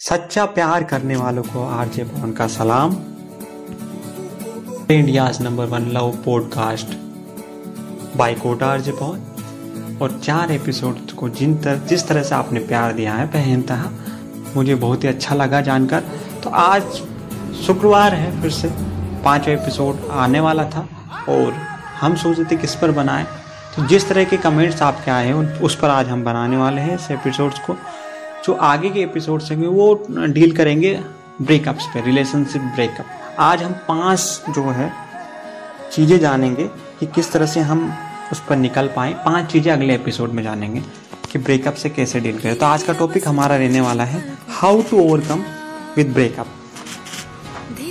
सच्चा प्यार करने वालों को आरजे पवन का सलाम। India number one love podcast. By Kota RJ Pawan और चार एपिसोड को जिन तर, जिस तरह से आपने प्यार दिया है पहनता मुझे बहुत ही अच्छा लगा जानकर। तो आज शुक्रवार है फिर से, पांचवा एपिसोड आने वाला था और हम सोच रहे थे किस पर बनाए। तो जिस तरह के कमेंट्स आपके आए हैं उस पर आज हम बनाने वाले हैं इस एपिसोड्स को। जो आगे के एपिसोड्स होंगे वो डील करेंगे ब्रेकअप्स पे रिलेशनशिप ब्रेकअप आज हम पाँच जो है, चीज़ें जानेंगे कि किस तरह से हम उस पर निकल पाए। पाँच चीज़ें अगले एपिसोड में जानेंगे कि ब्रेकअप से कैसे डील करें। तो आज का टॉपिक हमारा रहने वाला है how to overcome with breakup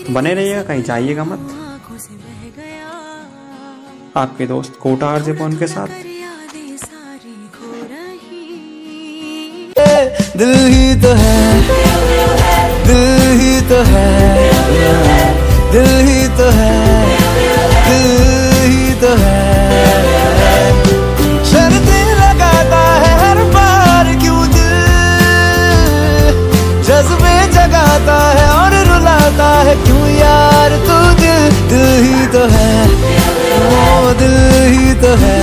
बने रहिएगा, कहीं जाइएगा मत। आपके दोस्त कोटा आरजे पवन के साथ। दिल ही तो है। दिल ही तो है। दिल ही तो है। दिल ही तो है। शर्तें लगाता है हर बार क्यों दिल? जज्बे जगाता है और रुलाता है, क्यों यार तू दिल? दिल ही तो है। ओ, दिल ही तो है।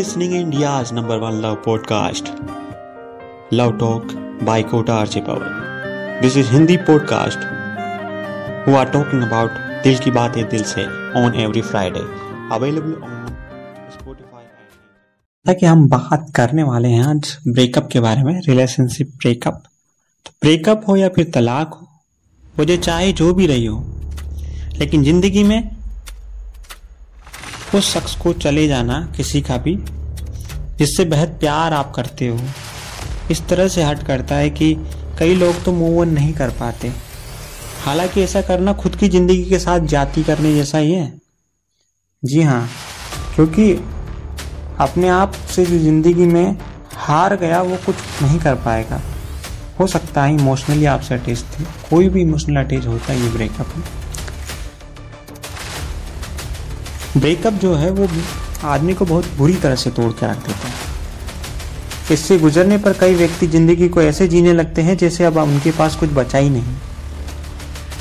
Listening India's number one love podcast, Love Talk by Kota Archie Pawan. This is Hindi podcast who are talking about दिल की बातें दिल से on every Friday. Available on Spotify ताकि हम बात करने वाले हैं आज ब्रेकअप के बारे में रिलेशनशिप ब्रेकअप तो ब्रेकअप हो या फिर तलाक हो मुझे चाहे जो भी रही हो लेकिन ज़िंदगी में उस शख्स को चले जाना किसी का भी, जिससे बेहद प्यार आप करते हो। इस तरह से हट करता है कि कई लोग तो मूव ऑन नहीं कर पाते। हालाँकि ऐसा करना खुद की ज़िंदगी के साथ जाति करने जैसा ही है। जी हाँ क्योंकि अपने आप से जो ज़िंदगी में हार गया, वो कुछ नहीं कर पाएगा। हो सकता है इमोशनली आपसे अटैच थे कोई भी इमोशनल अटैच होता है ये ब्रेकअप में। ब्रेकअप जो है वो आदमी को बहुत बुरी तरह से तोड़ के रख देता है। इससे गुजरने पर कई व्यक्ति ज़िंदगी को ऐसे जीने लगते हैं जैसे अब उनके पास कुछ बचा ही नहीं।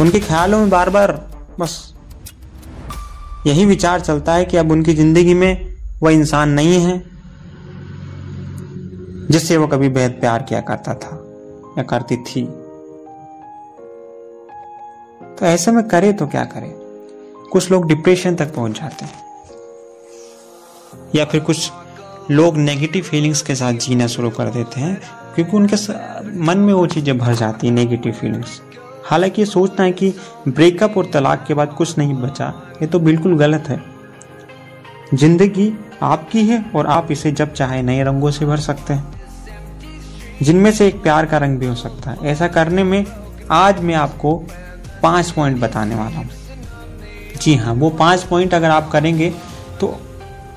उनके ख्यालों में बार बार बस यही विचार चलता है कि अब उनकी ज़िंदगी में वह इंसान नहीं है, जिससे वो कभी बेहद प्यार किया करता था या करती थी। तो ऐसे में करे तो क्या करे? कुछ लोग डिप्रेशन तक पहुँच जाते हैं। या फिर कुछ लोग नेगेटिव फीलिंग्स के साथ जीना शुरू कर देते हैं, क्योंकि उनके मन में वो चीज़ें भर जाती है नेगेटिव फीलिंग्स हालाँकि ये सोचना है कि ब्रेकअप और तलाक के बाद कुछ नहीं बचा, ये तो बिल्कुल गलत है। ज़िंदगी आपकी है और आप इसे जब चाहे नए रंगों से भर सकते हैं। जिनमें से एक प्यार का रंग भी हो सकता है। ऐसा करने में आज मैं आपको पाँच पॉइंट बताने वाला हूँ। जी हाँ वो पाँच पॉइंट अगर आप करेंगे तो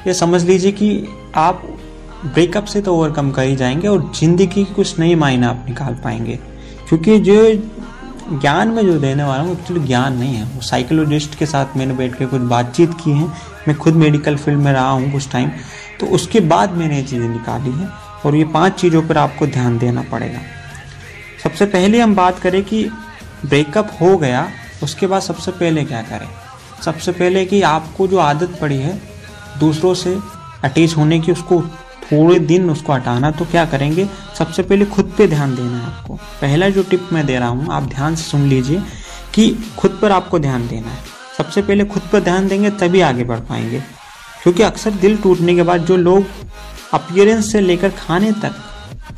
ये समझ लीजिए कि आप ब्रेकअप से तो ओवरकम कर ही जाएँगे और ज़िंदगी की कुछ नई मायने आप निकाल पाएँगे। क्योंकि जो ज्ञान में जो देने वाला हूँ एक्चुअली ज्ञान नहीं है। वो साइकोलॉजिस्ट के साथ मैंने बैठ के कुछ बातचीत की है। मैं खुद मेडिकल फ़ील्ड में रहा हूँ कुछ टाइम तो उसके बाद मैंने ये चीज़ें निकाली हैं और ये पाँच चीज़ों पर आपको ध्यान देना पड़ेगा। सबसे पहले हम बात करें कि ब्रेकअप हो गया, उसके बाद सबसे पहले क्या करें? सबसे पहले कि आपको जो आदत पड़ी है, दूसरों से अटैच होने की, उसको थोड़े दिन उसको हटाना तो क्या करेंगे? सबसे पहले खुद पे ध्यान देना है आपको। पहला जो टिप मैं दे रहा हूँ, आप ध्यान से सुन लीजिए कि खुद पर आपको ध्यान देना है। सबसे पहले खुद पर ध्यान देंगे, तभी आगे बढ़ पाएँगे। क्योंकि अक्सर दिल टूटने के बाद जो लोग अपियरेंस से लेकर खाने तक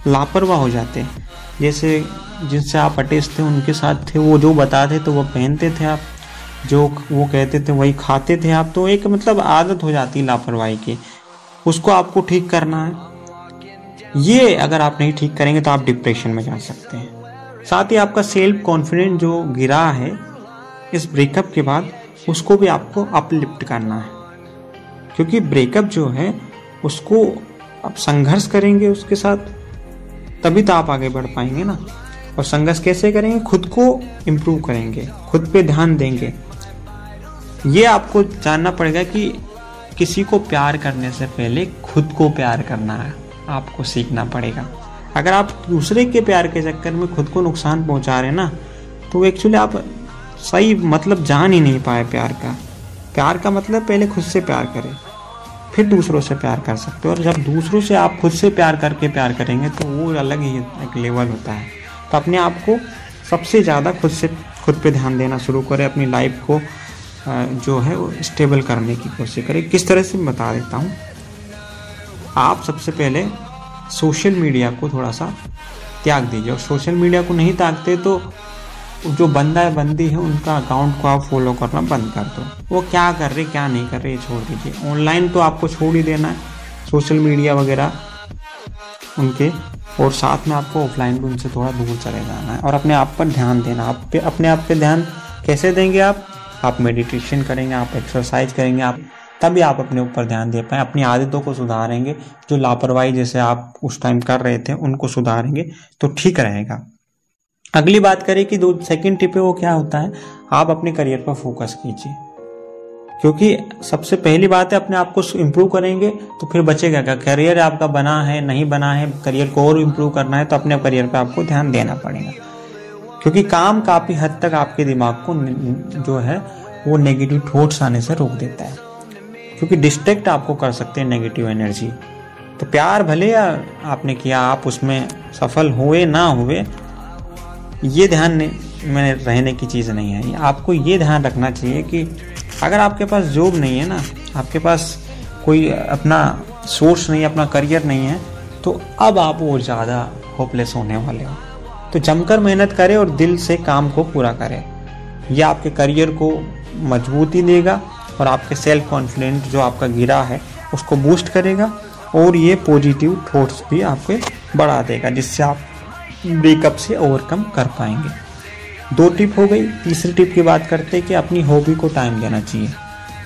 लापरवाह हो जाते हैं, जैसे जिनसे आप अटैच थे, उनके साथ थे, वो जो बताते तो वो पहनते थे आप। जो वो कहते थे, वही खाते थे आप तो एक मतलब आदत हो जाती है लापरवाही की। उसको आपको ठीक करना है। ये अगर आप नहीं ठीक करेंगे तो आप डिप्रेशन में जा सकते हैं। साथ ही आपका सेल्फ कॉन्फिडेंस जो गिरा है, इस ब्रेकअप के बाद, उसको भी आपको अपलिफ्ट करना है। क्योंकि ब्रेकअप जो है, उसको आप संघर्ष करेंगे उसके साथ, तभी तो आप आगे बढ़ पाएँगे ना। और संघर्ष कैसे करेंगे? खुद को इम्प्रूव करेंगे, खुद पे ध्यान देंगे। ये आपको जानना पड़ेगा कि किसी को प्यार करने से पहले खुद को प्यार करना है आपको सीखना पड़ेगा। अगर आप दूसरे के प्यार के चक्कर में खुद को नुकसान पहुँचा रहे हैं ना तो एक्चुअली आप सही मतलब जान ही नहीं पाए प्यार का। प्यार का मतलब पहले खुद से प्यार करें, फिर दूसरों से प्यार कर सकते हो। और जब दूसरों से आप खुद से प्यार करके प्यार करेंगे तो वो अलग ही एक लेवल होता है। तो अपने आप को सबसे ज़्यादा खुद से, खुद पे ध्यान देना शुरू करें, अपनी लाइफ को जो है वो स्टेबल करने की कोशिश करें। किस तरह से बता देता हूँ? आप सबसे पहले सोशल मीडिया को थोड़ा सा त्याग दीजिए। और सोशल मीडिया को नहीं त्यागते तो जो बंदा है, बंदी है, उनका अकाउंट को आप फॉलो करना बंद कर दो। वो क्या कर रहे, क्या नहीं कर रहे, ये छोड़ दीजिए। ऑनलाइन तो आपको छोड़ ही देना है। सोशल मीडिया वगैरह उनके, और साथ में आपको ऑफलाइन भी उनसे थोड़ा दूर चले जाना है। और अपने आप पर ध्यान देना। आप पे, अपने आप पे ध्यान कैसे देंगे आप? आप मेडिटेशन करेंगे, आप एक्सरसाइज करेंगे, आप, तभी आप अपने ऊपर ध्यान दे पाए, अपनी आदतों को सुधारेंगे, जो लापरवाही जैसे आप उस टाइम कर रहे थे, उनको सुधारेंगे तो ठीक रहेगा। अगली बात करें कि दो सेकंड टिप है, वो क्या होता है? आप अपने करियर पर फोकस कीजिए। क्योंकि सबसे पहली बात है, अपने आप को इम्प्रूव करेंगे तो फिर बचेगा क्या? करियर आपका बना है, नहीं बना है करियर को और इम्प्रूव करना है तो अपने करियर पर आपको ध्यान देना पड़ेगा। क्योंकि काम काफ़ी हद तक आपके दिमाग को जो है, वो नेगेटिव थॉट्स आने से रोक देता है। क्योंकि डिस्ट्रैक्ट आपको कर सकते हैं नेगेटिव एनर्जी तो प्यार भले या आपने किया, आप उसमें सफल हुए ना हुए, ये ध्यान में रहने की चीज़ नहीं है। आपको ये ध्यान रखना चाहिए कि अगर आपके पास जॉब नहीं है ना, आपके पास कोई अपना सोर्स नहीं, अपना करियर नहीं है तो अब आप वो ज़्यादा होपलेस होने वाले हो। तो जमकर मेहनत करें और दिल से काम को पूरा करें। यह आपके करियर को मजबूती देगा और आपके सेल्फ कॉन्फिडेंट जो आपका गिरा है, उसको बूस्ट करेगा और ये पॉजिटिव थॉट्स भी आपके बढ़ा देगा, जिससे आप ब्रेकअप से ओवरकम कर पाएँगे। दो टिप हो गई। तीसरी टिप की बात करते हैं कि अपनी हॉबी को टाइम देना चाहिए।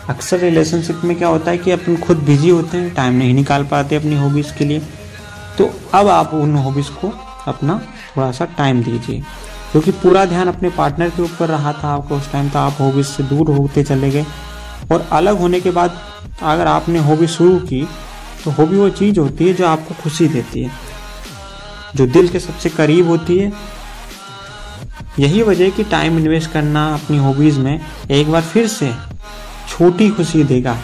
अक्सर रिलेशनशिप में क्या होता है कि अपन खुद बिज़ी होते हैं टाइम नहीं निकाल पाते अपनी हॉबीज़ के लिए। तो अब आप उन हॉबीज़ को अपना थोड़ा सा टाइम दीजिए। क्योंकि पूरा ध्यान अपने पार्टनर के ऊपर रहा था आपको उस टाइम तो आप हॉबीज से दूर होते चले गए। और अलग होने के बाद अगर आपने हॉबी शुरू की तो हॉबी वो चीज़ होती है जो आपको खुशी देती है, जो दिल के सबसे करीब होती है। यही वजह कि टाइम इन्वेस्ट करना अपनी हॉबीज़ में एक बार फिर से छोटी खुशी देगा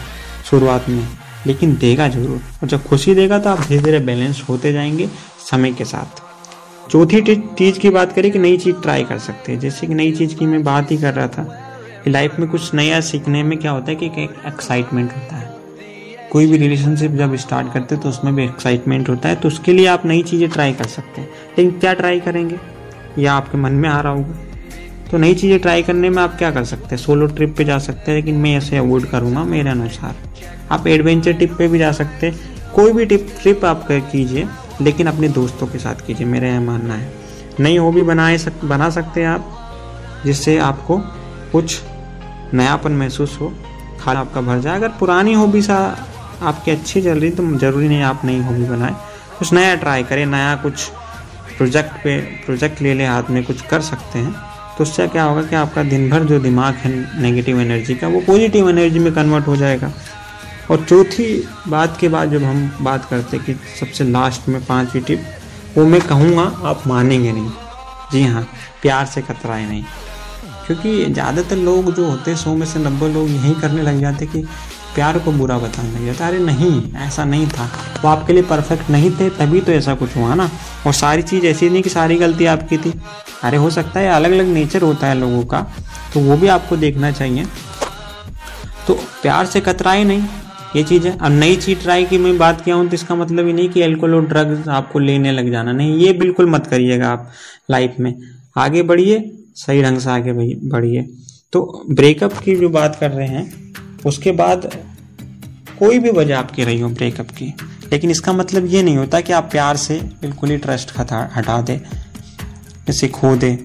शुरुआत में, लेकिन देगा ज़रूर। और जब खुशी देगा तो आप धीरे धीरे बैलेंस होते जाएँगे समय के साथ। चौथी चीज़ की बात करें कि नई चीज़ ट्राई कर सकते हैं। जैसे कि नई चीज़ की मैं बात ही कर रहा था कि लाइफ में कुछ नया सीखने में क्या होता है कि एक एक्साइटमेंट होता है। कोई भी रिलेशनशिप जब स्टार्ट करते हैं तो उसमें भी एक्साइटमेंट होता है तो उसके लिए आप नई चीज़ें ट्राई कर सकते हैं। लेकिन क्या ट्राई करेंगे? या आपके मन में आ रहा होगा। तो नई चीज़ें ट्राई करने में आप क्या कर सकते हैं? सोलो ट्रिप पे जा सकते हैं, लेकिन मैं ऐसे अवॉइड करूँगा मेरे अनुसार। आप एडवेंचर ट्रिप पे भी जा सकते हैं। कोई भी ट्रिप ट्रिप आप कीजिए लेकिन अपने दोस्तों के साथ कीजिए, मेरा यह मानना है। नई हॉबी बनाए सक, बना सकते हैं आप, जिससे आपको कुछ नयापन महसूस हो, खाना आपका भर जाए। अगर पुरानी हॉबी सा आपकी अच्छी चल रही तो ज़रूरी नहीं आप नई हॉबी बनाए। कुछ नया ट्राई करें, नया कुछ प्रोजेक्ट पे, प्रोजेक्ट ले ले, हाथ में कुछ कर सकते हैं। तो उससे क्या होगा कि आपका दिन भर जो दिमाग है, नेगेटिव एनर्जी का, वो पॉजिटिव एनर्जी में कन्वर्ट हो जाएगा। और चौथी बात के बाद जब हम बात करते कि सबसे लास्ट में पांचवी टिप वो मैं कहूँगा, आप मानेंगे नहीं। जी हाँ प्यार से कतराए नहीं। क्योंकि ज़्यादातर लोग जो होते हैं, सौ में से नब्बे लोग यही करने लग जाते कि प्यार को बुरा बताने लग जाता अरे नहीं, ऐसा नहीं था। वो आपके लिए परफेक्ट नहीं थे, तभी तो ऐसा कुछ हुआ ना। और सारी चीज़ ऐसी नहीं कि सारी गलती आपकी थी। अरे हो सकता है अलग अलग नेचर होता है लोगों का तो वो भी आपको देखना चाहिए। तो प्यार से कतराए नहीं। ये चीज़ है। और नई चीज़ ट्राई की मैं बात किया हूँ तो इसका मतलब ही नहीं कि एल्कोहल और ड्रग्स आपको लेने लग जाना। नहीं, ये बिल्कुल मत करिएगा आप लाइफ में। आगे बढ़िए, सही ढंग से आगे बढ़िए। तो ब्रेकअप की जो बात कर रहे हैं, उसके बाद कोई भी वजह आपकी रही हो ब्रेकअप की, लेकिन इसका मतलब ये नहीं होता कि आप प्यार से बिल्कुल ही ट्रस्ट हटा दे, इसे खो दे।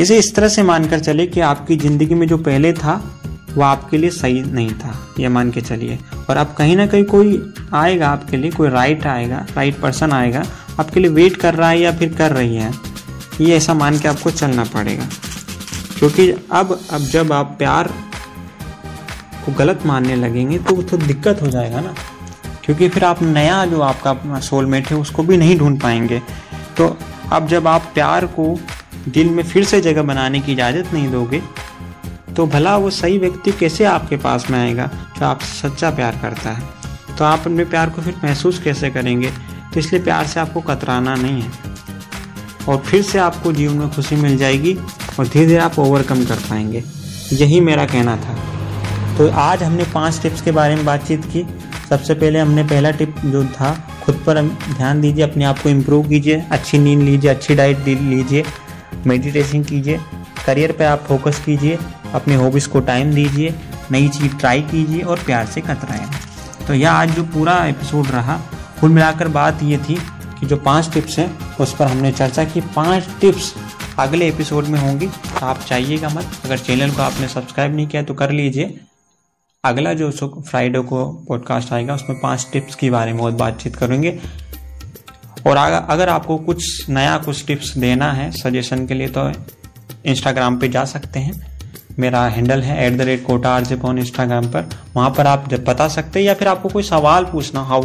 इसे इस तरह से मानकर चले कि आपकी ज़िंदगी में जो पहले था वो आपके लिए सही नहीं था, ये मान के चलिए। और अब कहीं ना कहीं कोई आएगा आपके लिए, कोई राइट आएगा राइट पर्सन आएगा, आपके लिए वेट कर रहा है या फिर कर रही है, ये ऐसा मान के आपको चलना पड़ेगा। क्योंकि अब अब जब आप प्यार को गलत मानने लगेंगे तो तो दिक्कत हो जाएगा ना। क्योंकि फिर आप नया जो आपका सोलमेट है, उसको भी नहीं ढूंढ पाएँगे। तो अब जब आप प्यार को दिल में फिर से जगह बनाने की इजाज़त नहीं दोगे तो भला वो सही व्यक्ति कैसे आपके पास में आएगा जो आप सच्चा प्यार करता है? तो आप अपने प्यार को फिर महसूस कैसे करेंगे? तो इसलिए प्यार से आपको कतराना नहीं है। और फिर से आपको जीवन में खुशी मिल जाएगी और धीरे धीरे आप ओवरकम कर पाएँगे। यही मेरा कहना था। तो आज हमने पाँच टिप्स के बारे में बातचीत की। सबसे पहले हमने पहला टिप जो था, खुद पर ध्यान दीजिए, अपने आप को इम्प्रूव कीजिए, अच्छी नींद लीजिए, अच्छी डाइट लीजिए मेडिटेशन कीजिए। करियर पे आप फोकस कीजिए, अपने हॉबीज़ को टाइम दीजिए, नई चीज़ ट्राई कीजिए और प्यार से कतराएँ तो यह आज जो पूरा एपिसोड रहा, कुल मिलाकर बात ये थी कि जो पाँच टिप्स हैं, उस पर हमने चर्चा की। पाँच टिप्स अगले एपिसोड में होंगी तो आप चाहिएगा मत। अगर चैनल को आपने सब्सक्राइब नहीं किया तो कर लीजिए। अगला जो फ्राइडे को पॉडकास्ट आएगा, उसमें पाँच टिप्स के बारे में बहुत बातचीत करेंगे। और अगर आपको कुछ नया कुछ टिप्स देना है, सजेशन के लिए तो इंस्टाग्राम पे जा सकते हैं। मेरा हैंडल है एट द रेट कोटा आरजेपॉन इंस्टाग्राम पर। वहाँ पर आप बता सकते हैं या फिर आपको कोई सवाल पूछना how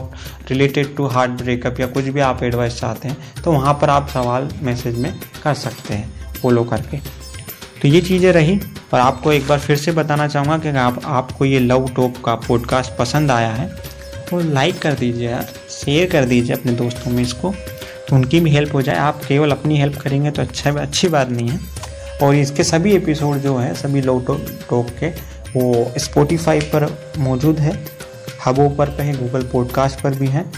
related to heart breakup या कुछ भी आप एडवाइस चाहते हैं तो वहाँ पर आप सवाल मैसेज में कर सकते हैं फॉलो करके। तो ये चीज़ें रही और आपको एक बार फिर से बताना चाहूँगा कि आप, आपको ये लव टॉप का पॉडकास्ट पसंद आया है तो लाइक कर दीजिए यार शेयर कर दीजिए अपने दोस्तों में इसको। तो उनकी भी हेल्प हो जाए। आप केवल अपनी हेल्प करेंगे तो अच्छा अच्छी बात नहीं है। और इसके सभी एपिसोड जो हैं, सभी लव टॉक के, वो स्पोटिफाई पर मौजूद है। हबो पर कहीं गूगल पॉडकास्ट पर भी हैं।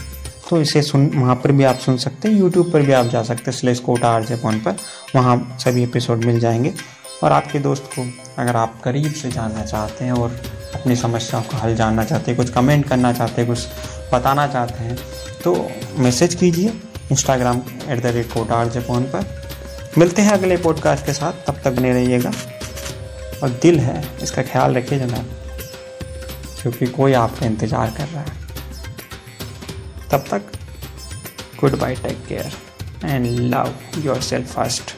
तो इसे सुन, वहाँ पर भी आप सुन सकते हैं। यूट्यूब पर भी आप जा सकते हैं स्लेस कोटा आर जे फ़ोन पर। वहाँ सभी एपिसोड मिल जाएँगे। और आपके दोस्त को, अगर आप करीब से जानना चाहते हैं और अपनी समस्याओं का हल जानना चाहते हैं, कुछ कमेंट करना चाहते हैं, कुछ बताना चाहते हैं तो मैसेज कीजिए। Instagram at the rate Kota R J phone पर। मिलते हैं अगले पॉडकास्ट के साथ। तब तक बने रहिएगा। और दिल है, इसका ख्याल रखिए जनाब, क्योंकि कोई आपका इंतज़ार कर रहा है। तब तक good bye take care and love yourself first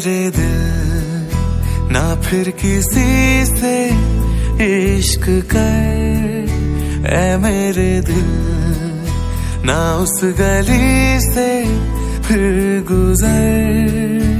मेरे दिल, ना फिर किसी से इश्क कर। ए मेरे दिल, ना उस गली से फिर गुजर।